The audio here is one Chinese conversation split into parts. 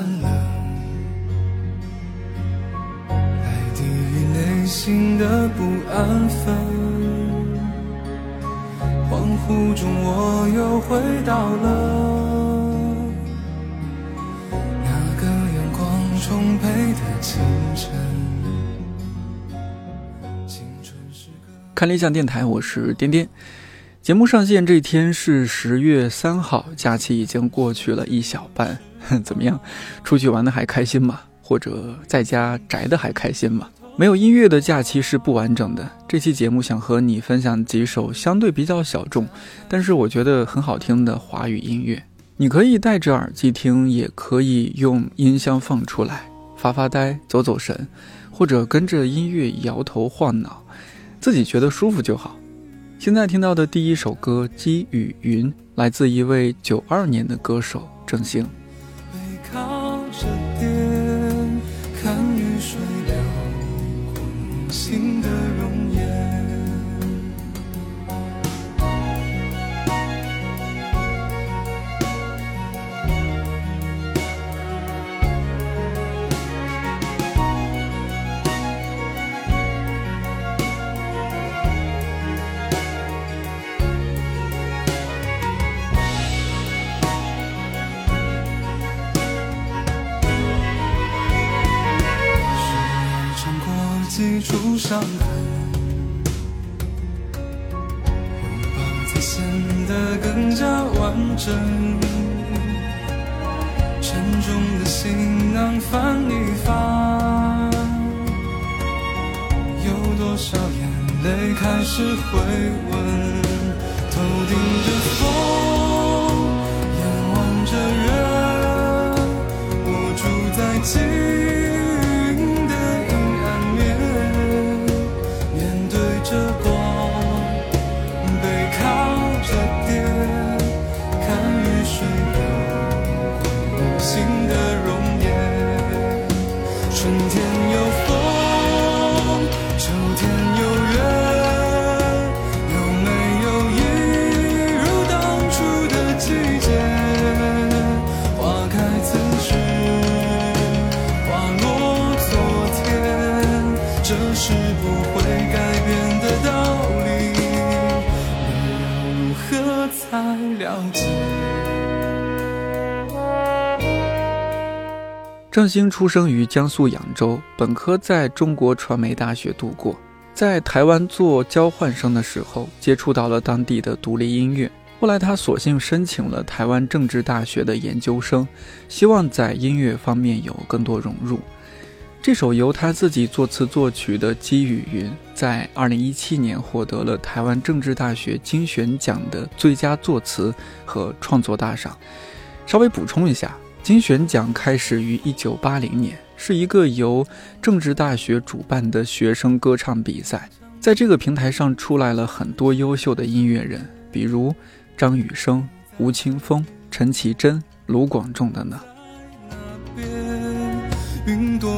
了，来抵御内心的不安分。恍惚中，我又回到了那个阳光充沛的清晨。看理想电台，我是颠颠。节目上线这天是十月三号，假期已经过去了一小半，怎么样？出去玩的还开心吗？或者在家宅的还开心吗？没有音乐的假期是不完整的。这期节目想和你分享几首相对比较小众，但是我觉得很好听的华语音乐。你可以戴着耳机听，也可以用音箱放出来发发呆、走走神，或者跟着音乐摇头晃脑。自己觉得舒服就好。现在听到的第一首歌《积雨云》，来自一位九二年的歌手郑兴。情。伤痕，拥抱才显得更加完整。沉重的行囊翻一翻，有多少眼泪开始回温？头顶着风，眼望着郑兴出生于江苏扬州，本科在中国传媒大学度过。在台湾做交换生的时候，接触到了当地的独立音乐。后来他索性申请了台湾政治大学的研究生，希望在音乐方面有更多融入。这首由他自己作词作曲的《积雨云》，在2017年获得了台湾政治大学金选奖的最佳作词和创作大赏。稍微补充一下。金选奖开始于一九八零年，是一个由政治大学主办的学生歌唱比赛。在这个平台上出来了很多优秀的音乐人，比如张雨生、吴青峰、陈绮贞、卢广仲等等。云朵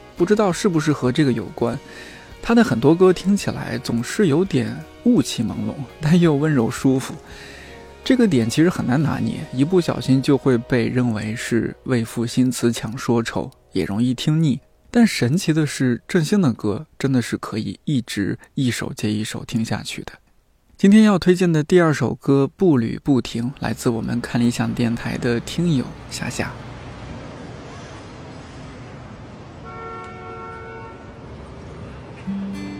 不知道是不是和这个有关，他的很多歌听起来总是有点雾气朦胧，但又温柔舒服。这个点其实很难拿捏，一不小心就会被认为是为赋新词强说愁，也容易听腻。但神奇的是，郑兴的歌真的是可以一直一首接一首听下去的。今天要推荐的第二首歌《步履不停》，来自我们看理想电台的听友夏夏。Mm-hmm.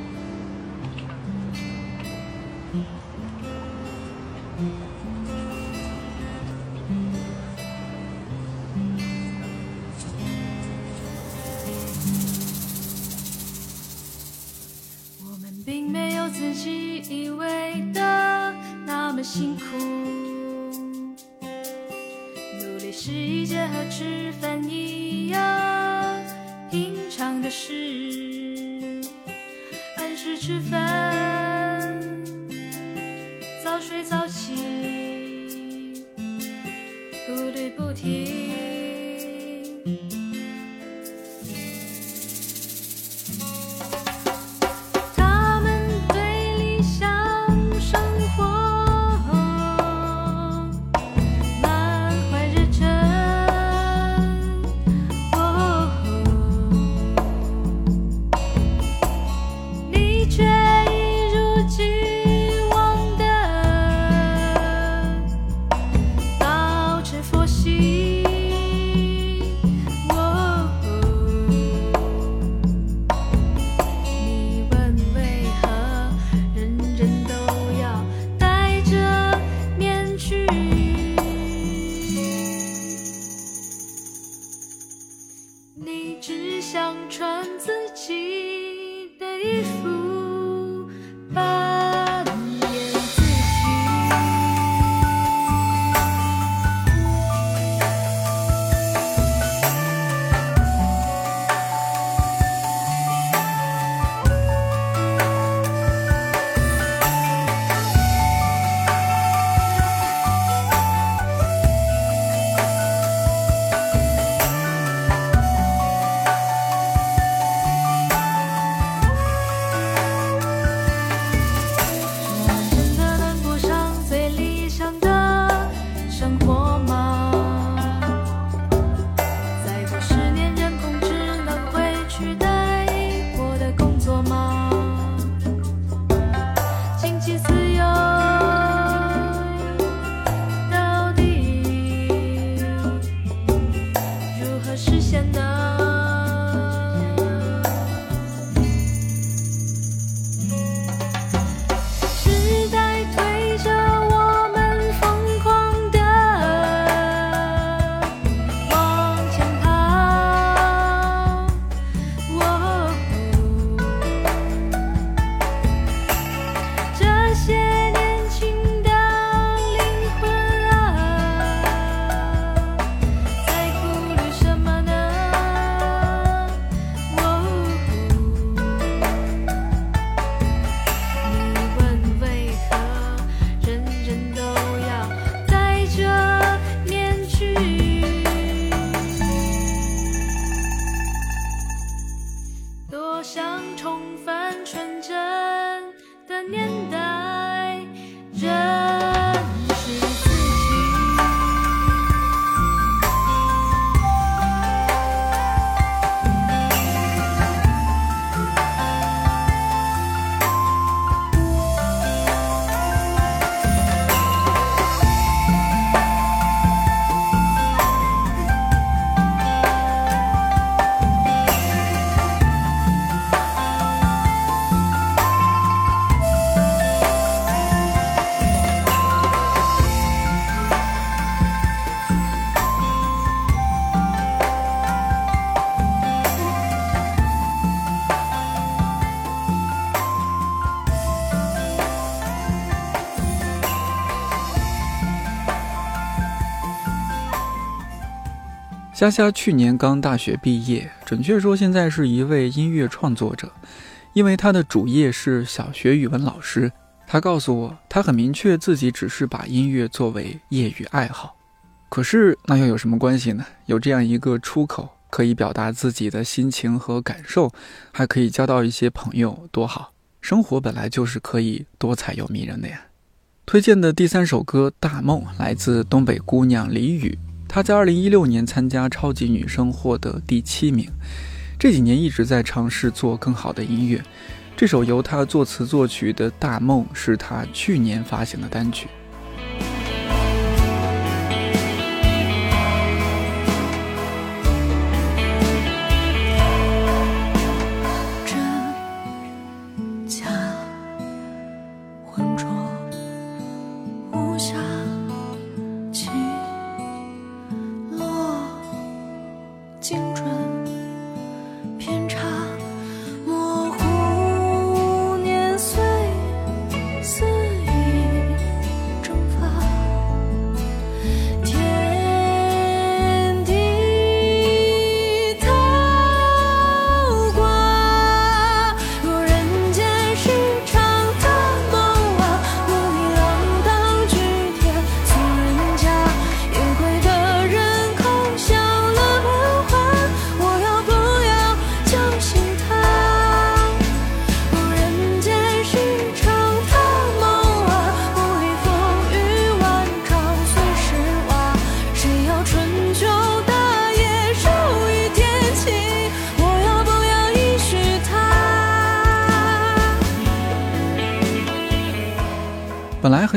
虾虾去年刚大学毕业，准确说现在是一位音乐创作者。因为他的主业是小学语文老师，他告诉我，他很明确自己只是把音乐作为业余爱好。可是那又有什么关系呢？有这样一个出口，可以表达自己的心情和感受，还可以交到一些朋友，多好！生活本来就是可以多彩又迷人的呀。推荐的第三首歌《大梦》来自东北姑娘李雨。她在二零一六年参加超级女声获得第七名，这几年一直在尝试做更好的音乐。这首由她作词作曲的《大梦》是她去年发行的单曲。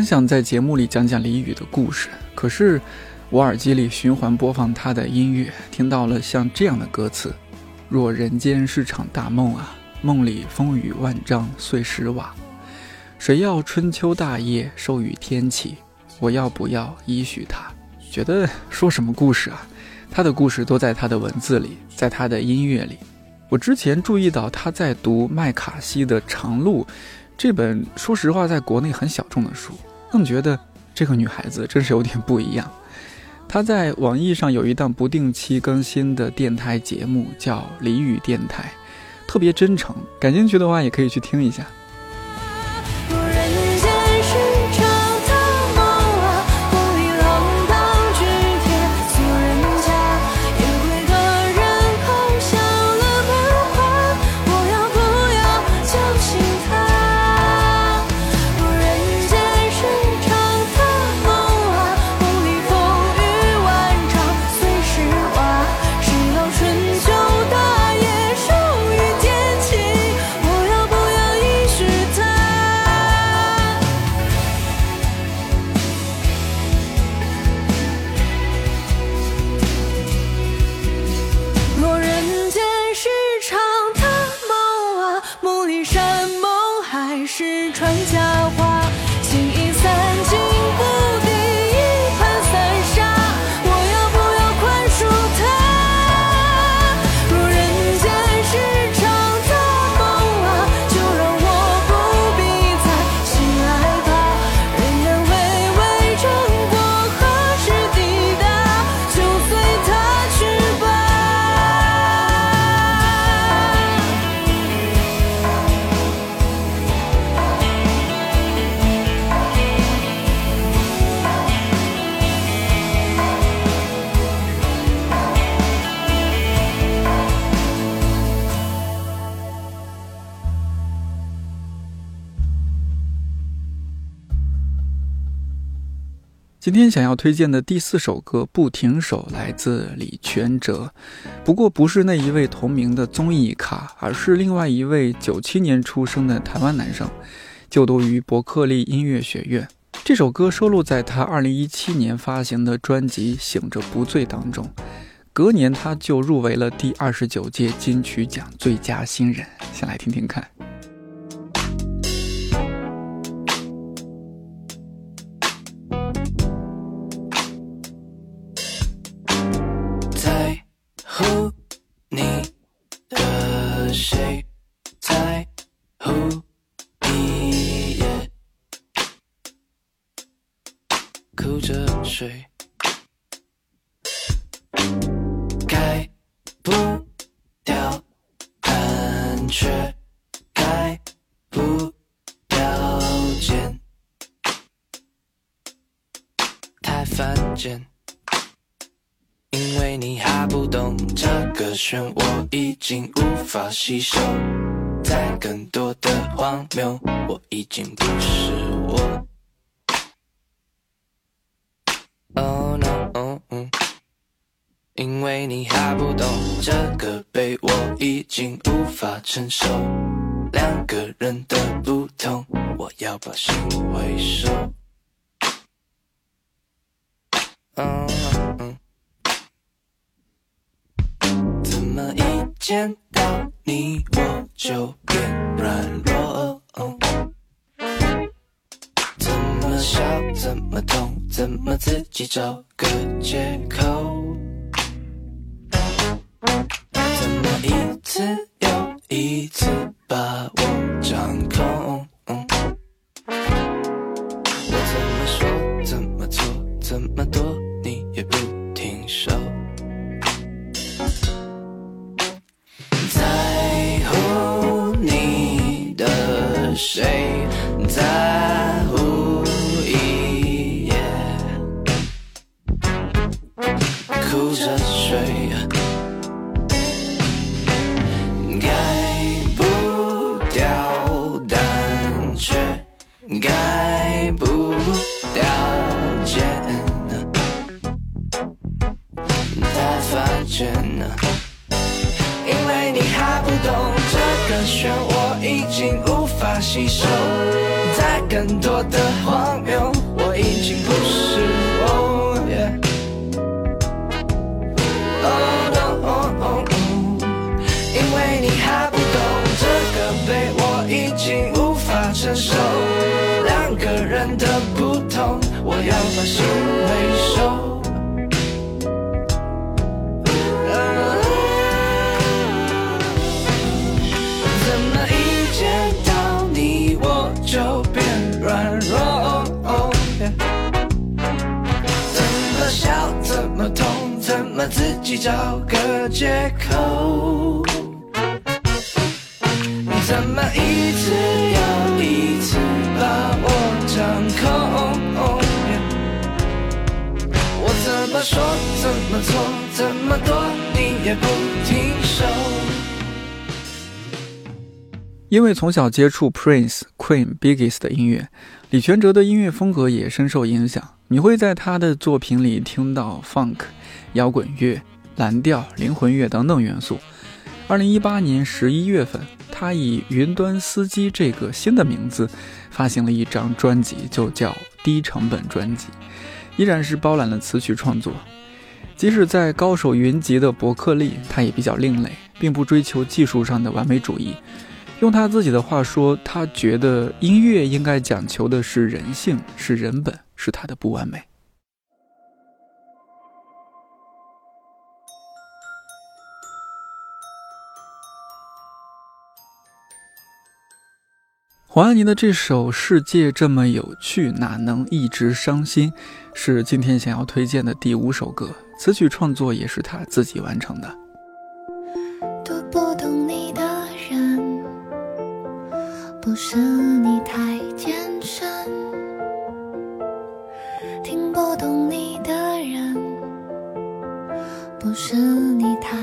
想在节目里讲讲李宇的故事，可是我耳机里循环播放他的音乐，听到了像这样的歌词：“若人间是场大梦啊，梦里风雨万丈碎石瓦，谁要春秋大业授予天启？我要不要依许他？”觉得说什么故事啊？他的故事都在他的文字里，在他的音乐里。我之前注意到他在读麦卡锡的《长路》。这本说实话，在国内很小众的书，更觉得这个女孩子真是有点不一样。她在网易上有一档不定期更新的电台节目，叫《李宇电台》，特别真诚。感兴趣的话，也可以去听一下。梦里山盟海誓传家。今天想要推荐的第四首歌《不停手》来自李全哲，不过不是那一位同名的综艺咖，而是另外一位九七年出生的台湾男生，就读于伯克利音乐学院。这首歌收录在他二零一七年发行的专辑《醒着不醉》当中，隔年他就入围了第二十九届金曲奖最佳新人。先来听听看。因为你还不懂这个漩涡，已经无法吸收。再更多的荒谬，我已经不是我。Oh no，因为你还不懂这个被我已经无法承受。两个人的不同，我要把心回收。怎见到你我就变软弱？怎么笑怎么痛？怎么自己找个借口？怎么一次又一次把我掌控？我怎么说？怎么做？怎么躲？你也不停手。的不同，我要把心回收。怎么一见到你我就变软弱？怎么笑，怎么痛，怎么自己找个借口？怎么一次又一次把我我怎么说，怎么做，怎么多，你也不停手。因为从小接触 Prince、Queen、Biggs 的音乐，李全哲的音乐风格也深受影响。你会在他的作品里听到 Funk、摇滚乐、蓝调、灵魂乐等等元素。二零一八年十一月份，他以“云端司机”这个新的名字发行了一张专辑，就叫低成本专辑，依然是包揽了词曲创作。即使在高手云集的伯克利，他也比较另类，并不追求技术上的完美主义。用他自己的话说，他觉得音乐应该讲求的是人性，是人本，是他的不完美。黄安妮的这首《世界这么有趣，哪能一直伤心》，是今天想要推荐的第五首歌，词曲创作也是她自己完成的。读不懂你的人，不是你太艰深；听不懂你的人，不是你太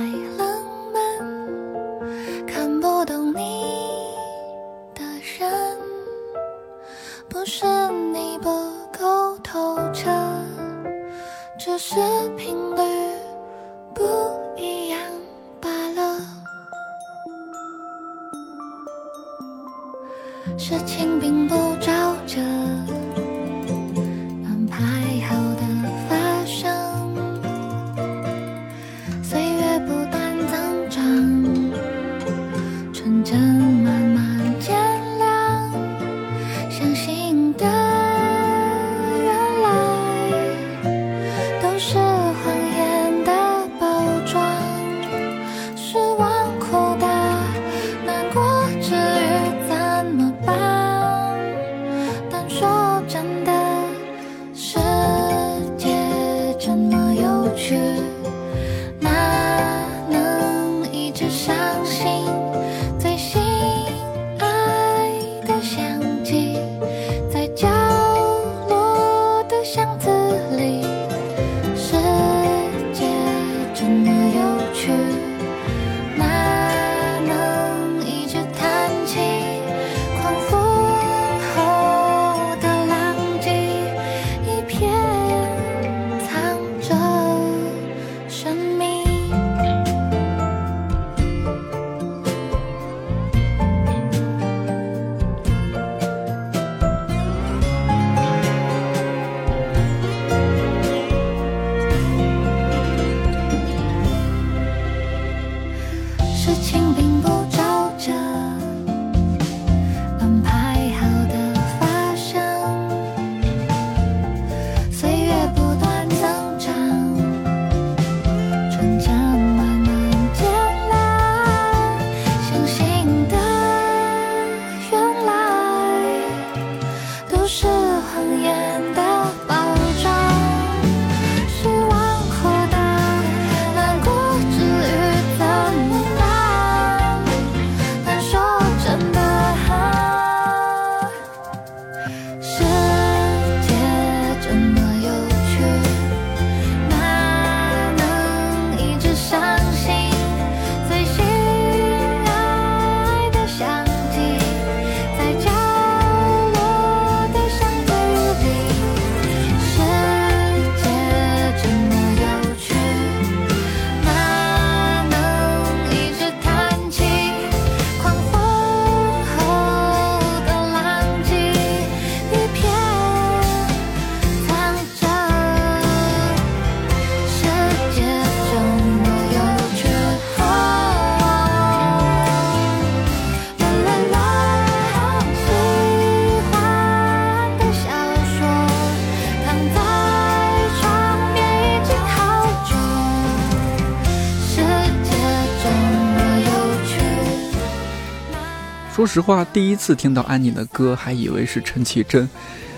说实话，第一次听到安妮的歌，还以为是陈绮贞，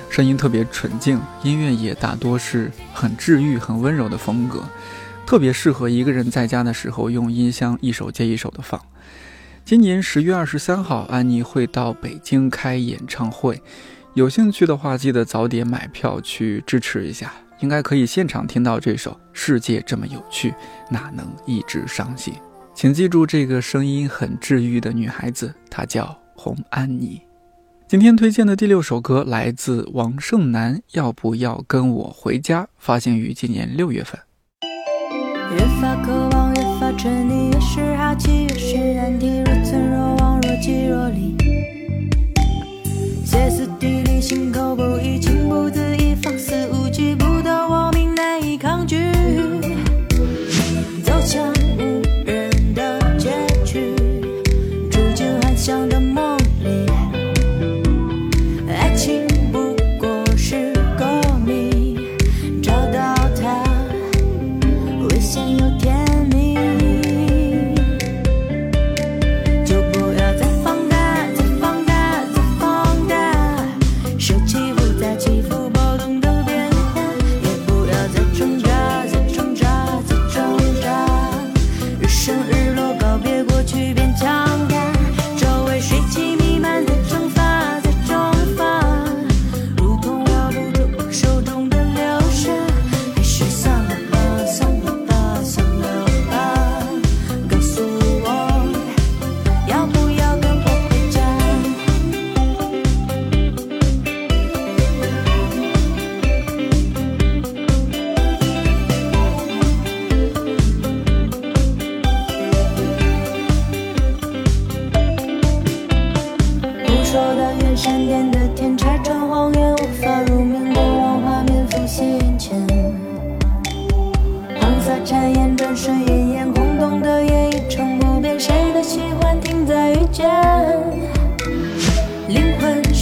声音特别纯净，音乐也大多是很治愈、很温柔的风格，特别适合一个人在家的时候用音箱一首接一首的放。今年十月二十三号，安妮会到北京开演唱会，有兴趣的话，记得早点买票去支持一下，应该可以现场听到这首《世界这么有趣，哪能一直伤心》。请记住这个声音很治愈的女孩子，她叫洪安妮。今天推荐的第六首歌来自王胜男，《要不要跟我回家》，发行于今年六月份。越发渴望，越发沉溺，越是好奇，越是难题。若存若亡，若即若离。歇斯底里，心口不一，情不自已，放肆无忌，不得我命，难以抗拒。走向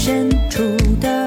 深处的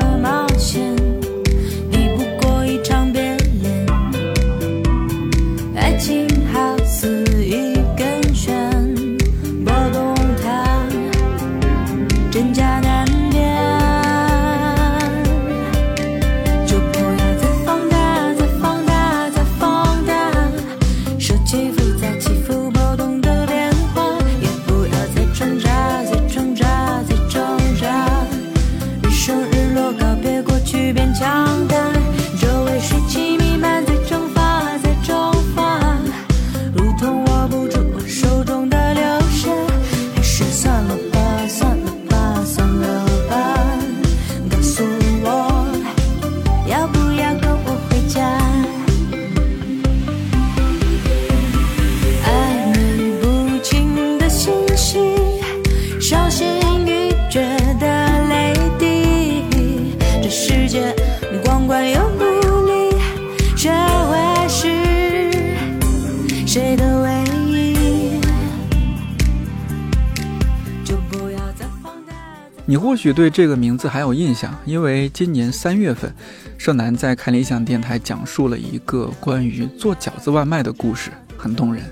你或许对这个名字还有印象，因为今年三月份，盛楠在看理想电台讲述了一个关于做饺子外卖的故事，很动人。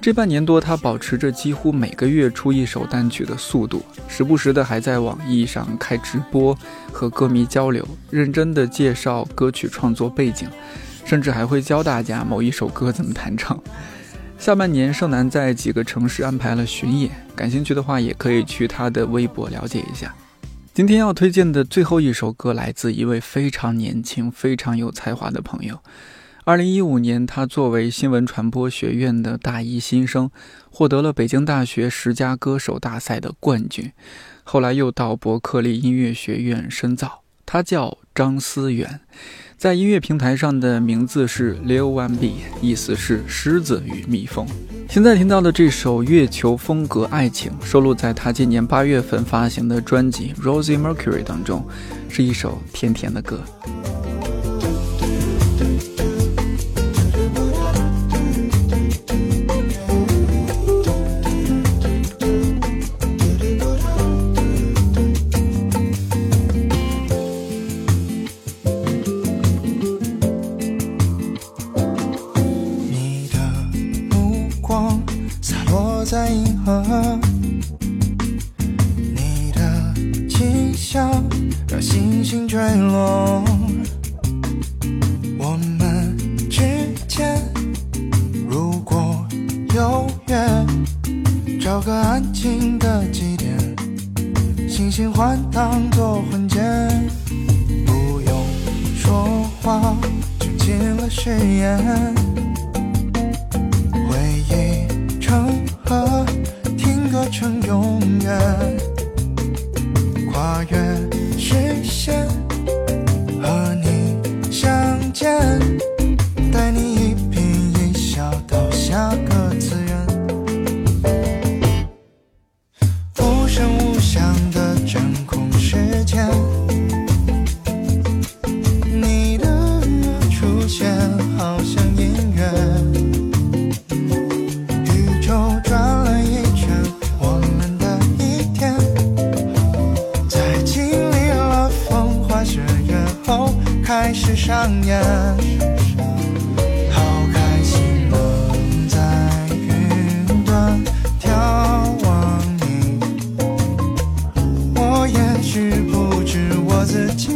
这半年多，他保持着几乎每个月出一首单曲的速度，时不时的还在网易上开直播，和歌迷交流，认真的介绍歌曲创作背景，甚至还会教大家某一首歌怎么弹唱。下半年，盛楠在几个城市安排了巡演，感兴趣的话也可以去他的微博了解一下。今天要推荐的最后一首歌来自一位非常年轻、非常有才华的朋友。二零一五年，他作为新闻传播学院的大一新生，获得了北京大学十佳歌手大赛的冠军。后来又到伯克利音乐学院深造。他叫张思远，在音乐平台上的名字是 Leo One B，意思是狮子与蜜蜂。现在听到的这首《月球风格爱情》收录在他今年八月份发行的专辑《Rosie Mercury》当中，是一首甜甜的歌。开始上演。好开心能在云端眺望你，我也许不止我自己。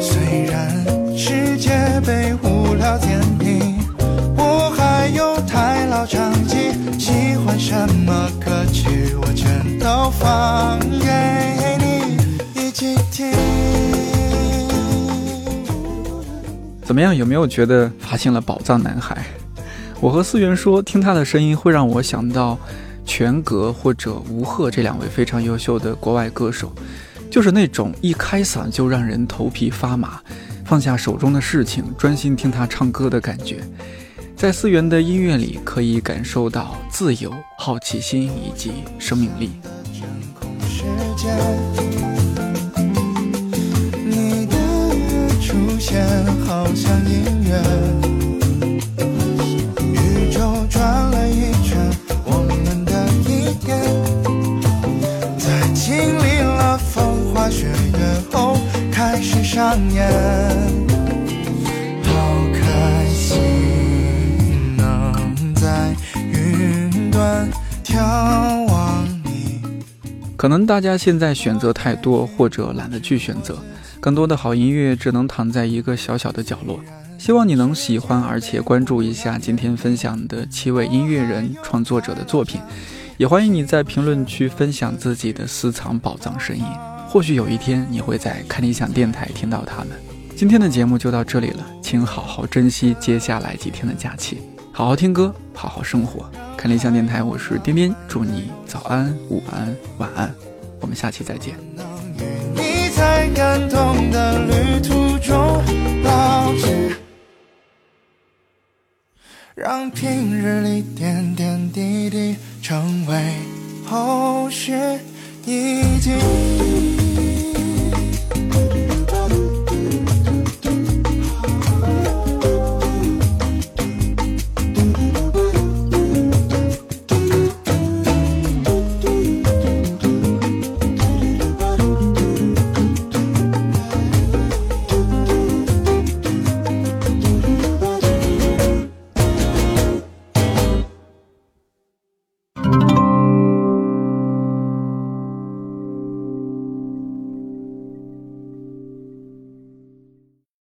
虽然世界被无聊填平，我还有太老长记，喜欢什么歌曲，我全都放怎么样？有没有觉得发现了宝藏男孩？我和思源说，听他的声音会让我想到全格或者吴赫这两位非常优秀的国外歌手，就是那种一开嗓就让人头皮发麻，放下手中的事情，专心听他唱歌的感觉。在思源的音乐里，可以感受到自由、好奇心以及生命力。好像音乐，可能大家现在选择太多，或者懒得去选择，更多的好音乐只能躺在一个小小的角落。希望你能喜欢，而且关注一下今天分享的七位音乐人创作者的作品，也欢迎你在评论区分享自己的私藏宝藏声音。或许有一天你会在看理想电台听到他们。今天的节目就到这里了，请好好珍惜接下来几天的假期，好好听歌，好好生活。看理想电台，我是颠颠，祝你早安、午安、晚安，我们下期再见。能与你在感动的旅途中保持，让平日里点点滴滴成为后续一集。